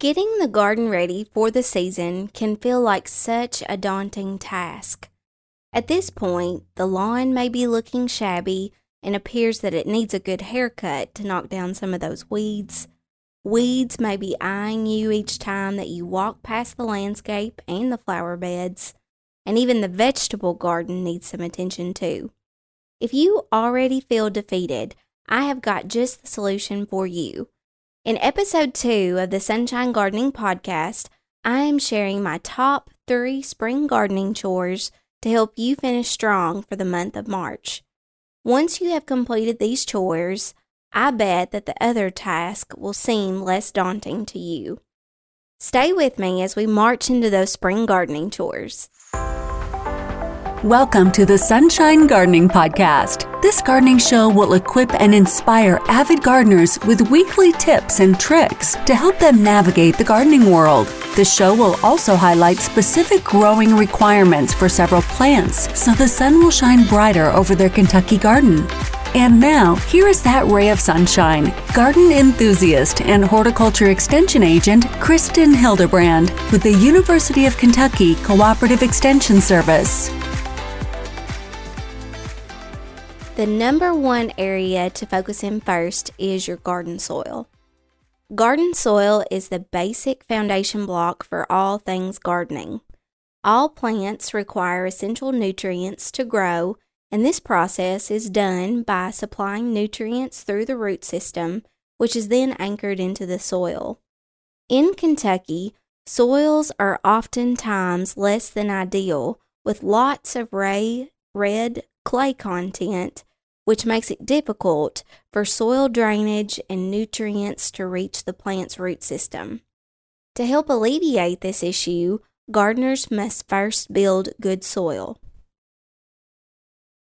Getting the garden ready for the season can feel like such a daunting task. At this point, the lawn may be looking shabby and appears that it needs a good haircut to knock down some of those weeds. Weeds may be eyeing you each time that you walk past the landscape and the flower beds, and even the vegetable garden needs some attention too. If you already feel defeated, I have got just the solution for you. In episode two of the Sunshine Gardening Podcast, I am sharing my top three spring gardening chores to help you finish strong for the month of March. Once you have completed these chores, I bet that the other task will seem less daunting to you. Stay with me as we march into those spring gardening chores. Welcome to the Sunshine Gardening Podcast. This gardening show will equip and inspire avid gardeners with weekly tips and tricks to help them navigate the gardening world. The show will also highlight specific growing requirements for several plants so the sun will shine brighter over their Kentucky garden. And now, here is that ray of sunshine garden enthusiast and horticulture extension agent Kristen Hildebrand with the University of Kentucky Cooperative Extension Service. The number one area to focus in first is your garden soil. Garden soil is the basic foundation block for all things gardening. All plants require essential nutrients to grow, and this process is done by supplying nutrients through the root system, which is then anchored into the soil. In Kentucky, soils are oftentimes less than ideal, with lots of ray, red clay content which makes it difficult for soil drainage and nutrients to reach the plant's root system. To help alleviate this issue, gardeners must first build good soil.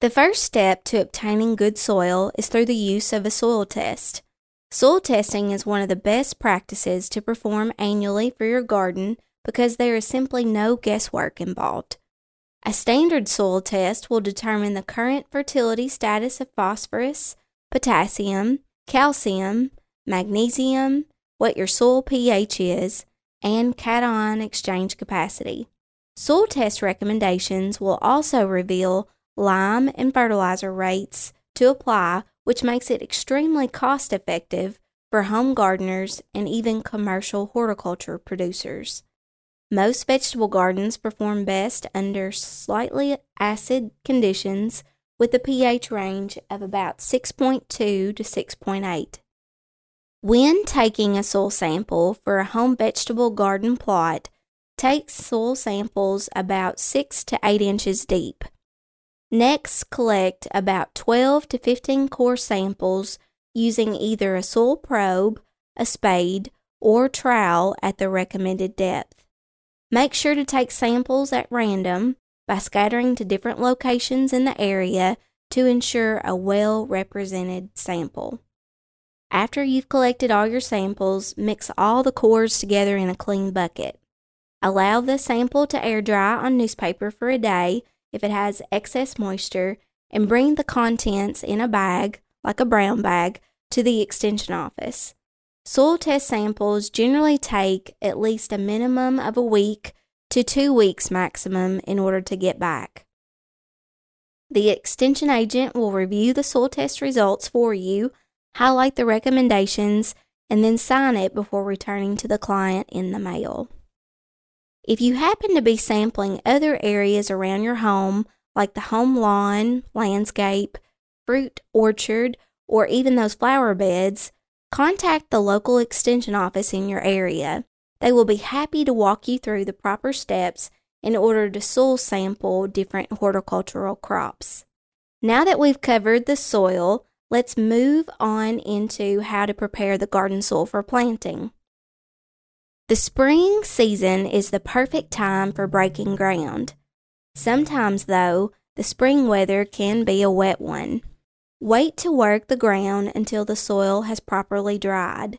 The first step to obtaining good soil is through the use of a soil test. Soil testing is one of the best practices to perform annually for your garden because there is simply no guesswork involved. A standard soil test will determine the current fertility status of phosphorus, potassium, calcium, magnesium, what your soil pH is, and cation exchange capacity. Soil test recommendations will also reveal lime and fertilizer rates to apply, which makes it extremely cost effective for home gardeners and even commercial horticulture producers. Most vegetable gardens perform best under slightly acid conditions with a pH range of about 6.2 to 6.8. When taking a soil sample for a home vegetable garden plot, take soil samples about 6 to 8 inches deep. Next, collect about 12 to 15 core samples using either a soil probe, a spade, or trowel at the recommended depth. Make sure to take samples at random by scattering to different locations in the area to ensure a well represented sample. After you've collected all your samples, mix all the cores together in a clean bucket. Allow the sample to air dry on newspaper for a day if it has excess moisture, and bring the contents in a bag, like a brown bag, to the extension office. Soil test samples generally take at least a minimum of a week to two weeks maximum in order to get back. The extension agent will review the soil test results for you, highlight the recommendations, and then sign it before returning to the client in the mail. If you happen to be sampling other areas around your home, like the home lawn, landscape, fruit orchard, or even those flower beds, Contact the local extension office in your area. They will be happy to walk you through the proper steps in order to soil sample different horticultural crops. Now that we've covered the soil, let's move on into how to prepare the garden soil for planting. The spring season is the perfect time for breaking ground. Sometimes, though, the spring weather can be a wet one. Wait to work the ground until the soil has properly dried.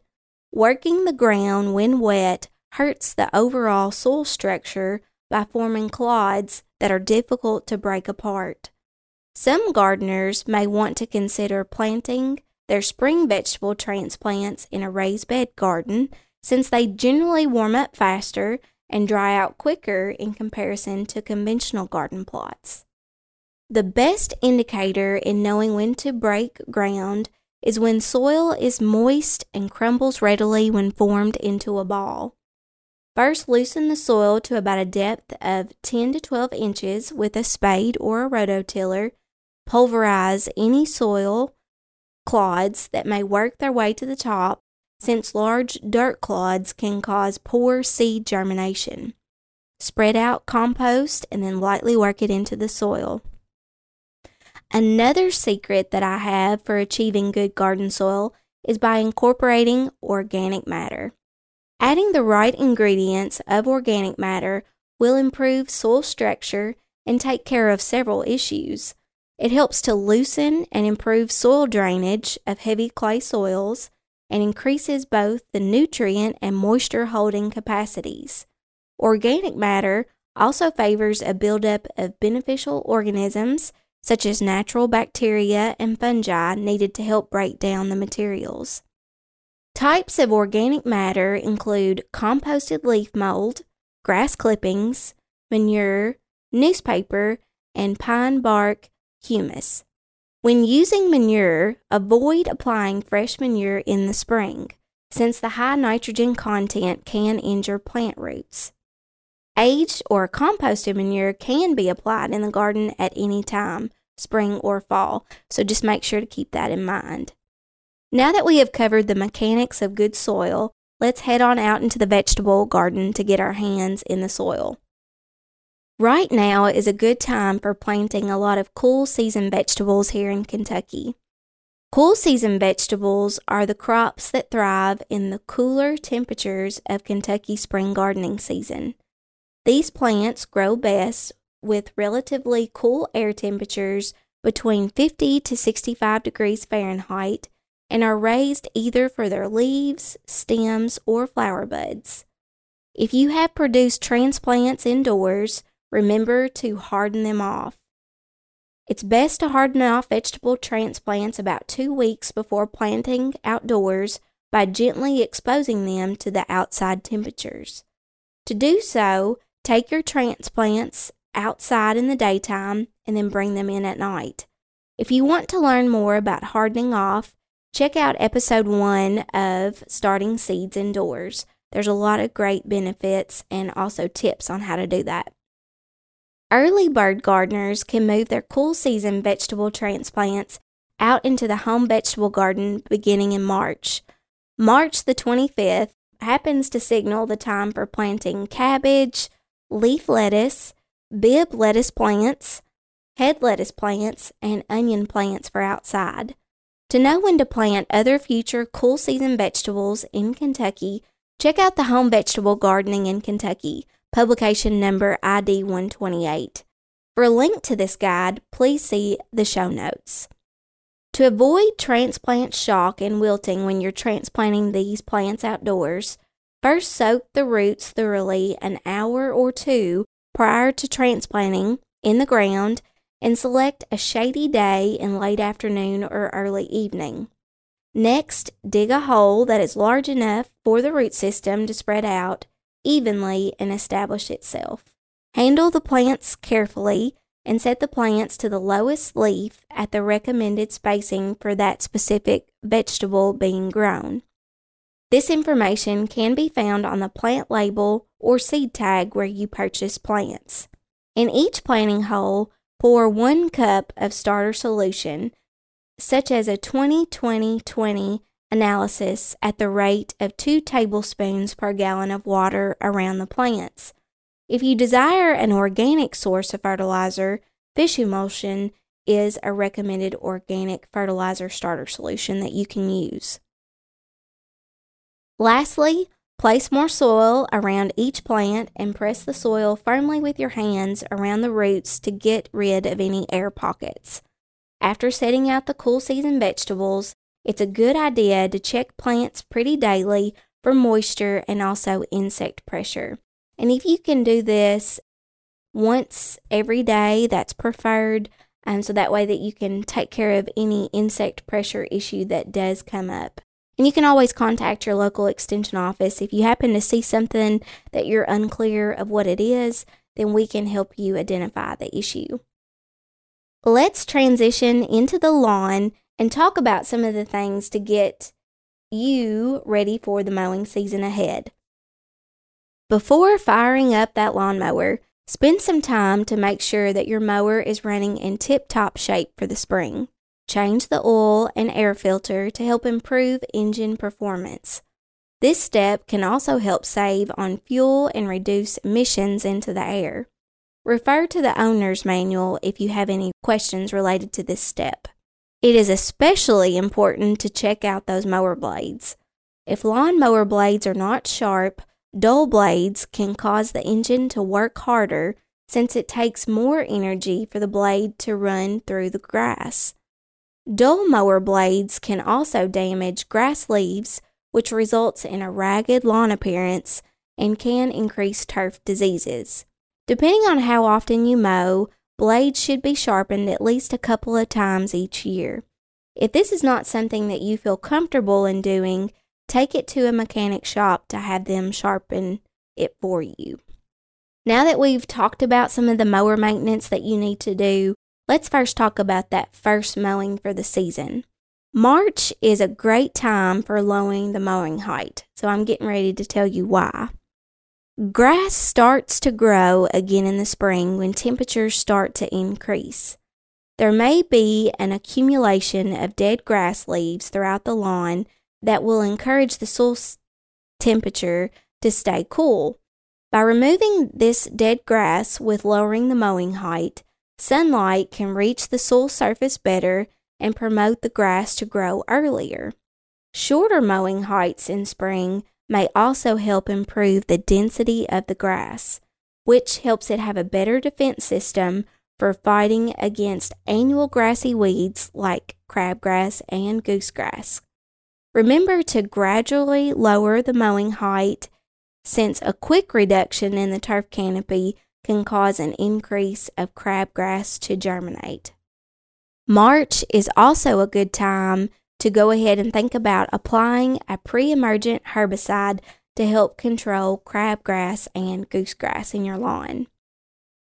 Working the ground when wet hurts the overall soil structure by forming clods that are difficult to break apart. Some gardeners may want to consider planting their spring vegetable transplants in a raised bed garden since they generally warm up faster and dry out quicker in comparison to conventional garden plots. The best indicator in knowing when to break ground is when soil is moist and crumbles readily when formed into a ball. First, loosen the soil to about a depth of 10 to 12 inches with a spade or a rototiller. Pulverize any soil clods that may work their way to the top, since large dirt clods can cause poor seed germination. Spread out compost and then lightly work it into the soil. Another secret that I have for achieving good garden soil is by incorporating organic matter. Adding the right ingredients of organic matter will improve soil structure and take care of several issues. It helps to loosen and improve soil drainage of heavy clay soils and increases both the nutrient and moisture holding capacities. Organic matter also favors a buildup of beneficial organisms such as natural bacteria and fungi needed to help break down the materials. Types of organic matter include composted leaf mold, grass clippings, manure, newspaper, and pine bark humus. When using manure, avoid applying fresh manure in the spring, since the high nitrogen content can injure plant roots. Aged or composted manure can be applied in the garden at any time, spring or fall, so just make sure to keep that in mind. Now that we have covered the mechanics of good soil, let's head on out into the vegetable garden to get our hands in the soil. Right now is a good time for planting a lot of cool season vegetables here in Kentucky. Cool season vegetables are the crops that thrive in the cooler temperatures of Kentucky spring gardening season. These plants grow best with relatively cool air temperatures between 50 to 65 degrees Fahrenheit and are raised either for their leaves, stems, or flower buds. If you have produced transplants indoors, remember to harden them off. It's best to harden off vegetable transplants about two weeks before planting outdoors by gently exposing them to the outside temperatures. To do so, take your transplants outside in the daytime and then bring them in at night. If you want to learn more about hardening off, check out episode one of Starting Seeds Indoors. There's a lot of great benefits and also tips on how to do that. Early bird gardeners can move their cool season vegetable transplants out into the home vegetable garden beginning in March. March the 25th happens to signal the time for planting cabbage, leaf lettuce, Bibb lettuce plants, head lettuce plants, and onion plants for outside. To know when to plant other future cool season vegetables in Kentucky, check out the Home Vegetable Gardening in Kentucky, publication number ID 128. For a link to this guide, please see the show notes. To avoid transplant shock and wilting when you're transplanting these plants outdoors, first soak the roots thoroughly an hour or two prior to transplanting in the ground and select a shady day in late afternoon or early evening. Next, dig a hole that is large enough for the root system to spread out evenly and establish itself. Handle the plants carefully and set the plants to the lowest leaf at the recommended spacing for that specific vegetable being grown. This information can be found on the plant label or seed tag where you purchase plants. In each planting hole, Pour one cup of starter solution, such as a 20 20 20 analysis, at the rate of 2 tablespoons per gallon of water around the plants. If you desire an organic source of fertilizer, fish emulsion is a recommended organic fertilizer starter solution that you can use. Lastly, Place more soil around each plant and press the soil firmly with your hands around the roots to get rid of any air pockets. After setting out the cool season vegetables, it's a good idea to check plants pretty daily for moisture and also insect pressure. And if you can do this once every day, that's preferred. And so that way that you can take care of any insect pressure issue that does come up And you can always contact your local extension office. If you happen to see something that you're unclear of what it is, then we can help you identify the issue. Let's transition into the lawn and talk about some of the things to get you ready for the mowing season ahead. Before firing up that lawnmower, spend some time to make sure that your mower is running in tip top shape for the spring. Change the oil and air filter to help improve engine performance. This step can also help save on fuel and reduce emissions into the air. Refer to the owner's manual if you have any questions related to this step. It is especially important to check out those mower blades. If lawn mower blades are not sharp, dull blades can cause the engine to work harder since it takes more energy for the blade to run through the grass. Dull mower blades can also damage grass leaves, which results in a ragged lawn appearance and can increase turf diseases. Depending on how often you mow, blades should be sharpened at least a couple of times each year. If this is not something that you feel comfortable in doing, take it to a mechanic shop to have them sharpen it for you. Now that we've talked about some of the mower maintenance that you need to do, Let's first talk about that first mowing for the season. March is a great time for lowering the mowing height, so I'm getting ready to tell you why. Grass starts to grow again in the spring when temperatures start to increase. There may be an accumulation of dead grass leaves throughout the lawn that will encourage the soil temperature to stay cool. By removing this dead grass with lowering the mowing height, Sunlight can reach the soil surface better and promote the grass to grow earlier. Shorter mowing heights in spring may also help improve the density of the grass, which helps it have a better defense system for fighting against annual grassy weeds like crabgrass and goosegrass. Remember to gradually lower the mowing height since a quick reduction in the turf canopy can cause an increase of crabgrass to germinate. March is also a good time to go ahead and think about applying a pre emergent herbicide to help control crabgrass and goosegrass in your lawn.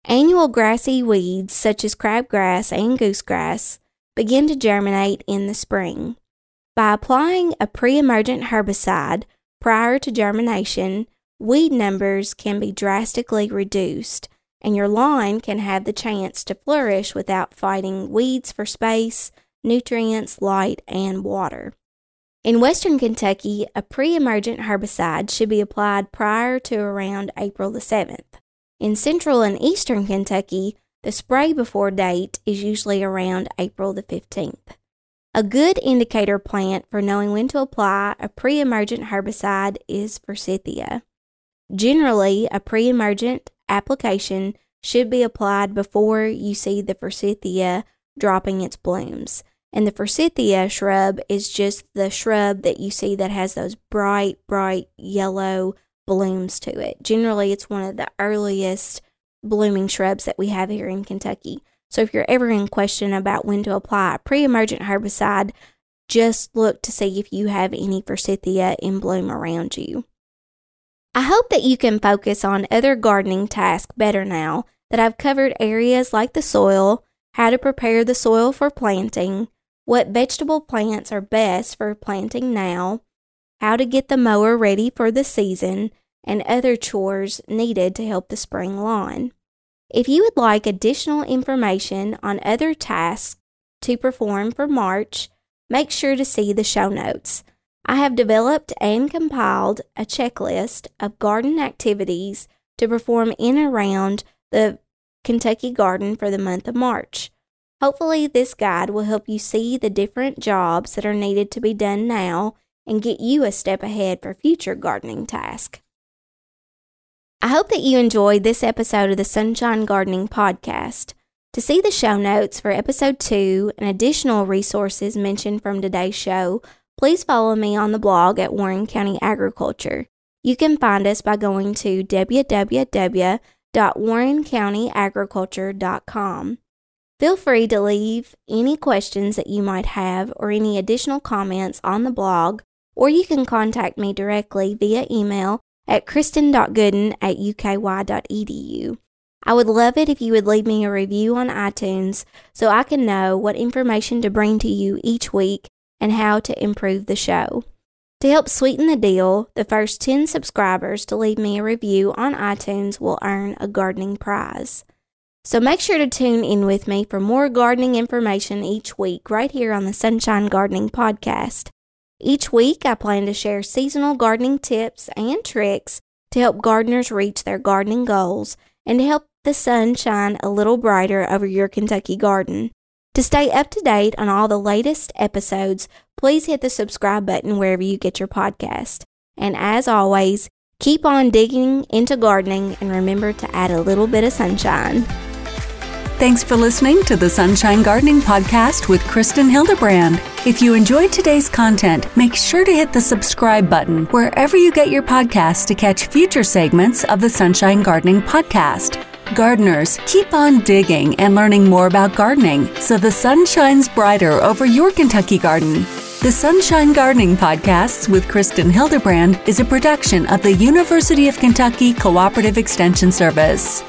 Annual grassy weeds such as crabgrass and goosegrass begin to germinate in the spring. By applying a pre emergent herbicide prior to germination, weed numbers can be drastically reduced and your lawn can have the chance to flourish without fighting weeds for space, nutrients, light, and water. In western Kentucky, a pre emergent herbicide should be applied prior to around April the 7th. In central and eastern Kentucky, the spray before date is usually around April the 15th. A good indicator plant for knowing when to apply a pre emergent herbicide is Forsythia. Generally, a pre emergent application should be applied before you see the forsythia dropping its blooms. And the forsythia shrub is just the shrub that you see that has those bright, bright yellow blooms to it. Generally, it's one of the earliest blooming shrubs that we have here in Kentucky. So if you're ever in question about when to apply a pre-emergent herbicide, just look to see if you have any forsythia in bloom around you. I hope that you can focus on other gardening tasks better now that I've covered areas like the soil, how to prepare the soil for planting, what vegetable plants are best for planting now, how to get the mower ready for the season, and other chores needed to help the spring lawn. If you would like additional information on other tasks to perform for March, make sure to see the show notes. I have developed and compiled a checklist of garden activities to perform in and around the Kentucky garden for the month of March. Hopefully, this guide will help you see the different jobs that are needed to be done now and get you a step ahead for future gardening tasks. I hope that you enjoyed this episode of the Sunshine Gardening Podcast. To see the show notes for episode 2 and additional resources mentioned from today's show, please follow me on the blog at Warren County Agriculture. You can find us by going to www.warrencountyagriculture.com. Feel free to leave any questions that you might have or any additional comments on the blog or you can contact me directly via email at kristen.gooden at uky.edu. I would love it if you would leave me a review on iTunes so I can know what information to bring to you each week and how to improve the show. To help sweeten the deal, the first 10 subscribers to leave me a review on iTunes will earn a gardening prize. So make sure to tune in with me for more gardening information each week right here on the Sunshine Gardening Podcast. Each week, I plan to share seasonal gardening tips and tricks to help gardeners reach their gardening goals and to help the sun shine a little brighter over your Kentucky garden. To stay up to date on all the latest episodes, please hit the subscribe button wherever you get your podcast. And as always, keep on digging into gardening and remember to add a little bit of sunshine. Thanks for listening to the Sunshine Gardening Podcast with Kristen Hildebrand. If you enjoyed today's content, make sure to hit the subscribe button wherever you get your podcasts to catch future segments of the Sunshine Gardening Podcast. Gardeners, keep on digging and learning more about gardening so the sun shines brighter over your Kentucky garden. The Sunshine Gardening Podcasts with Kristen Hildebrand is a production of the University of Kentucky Cooperative Extension Service.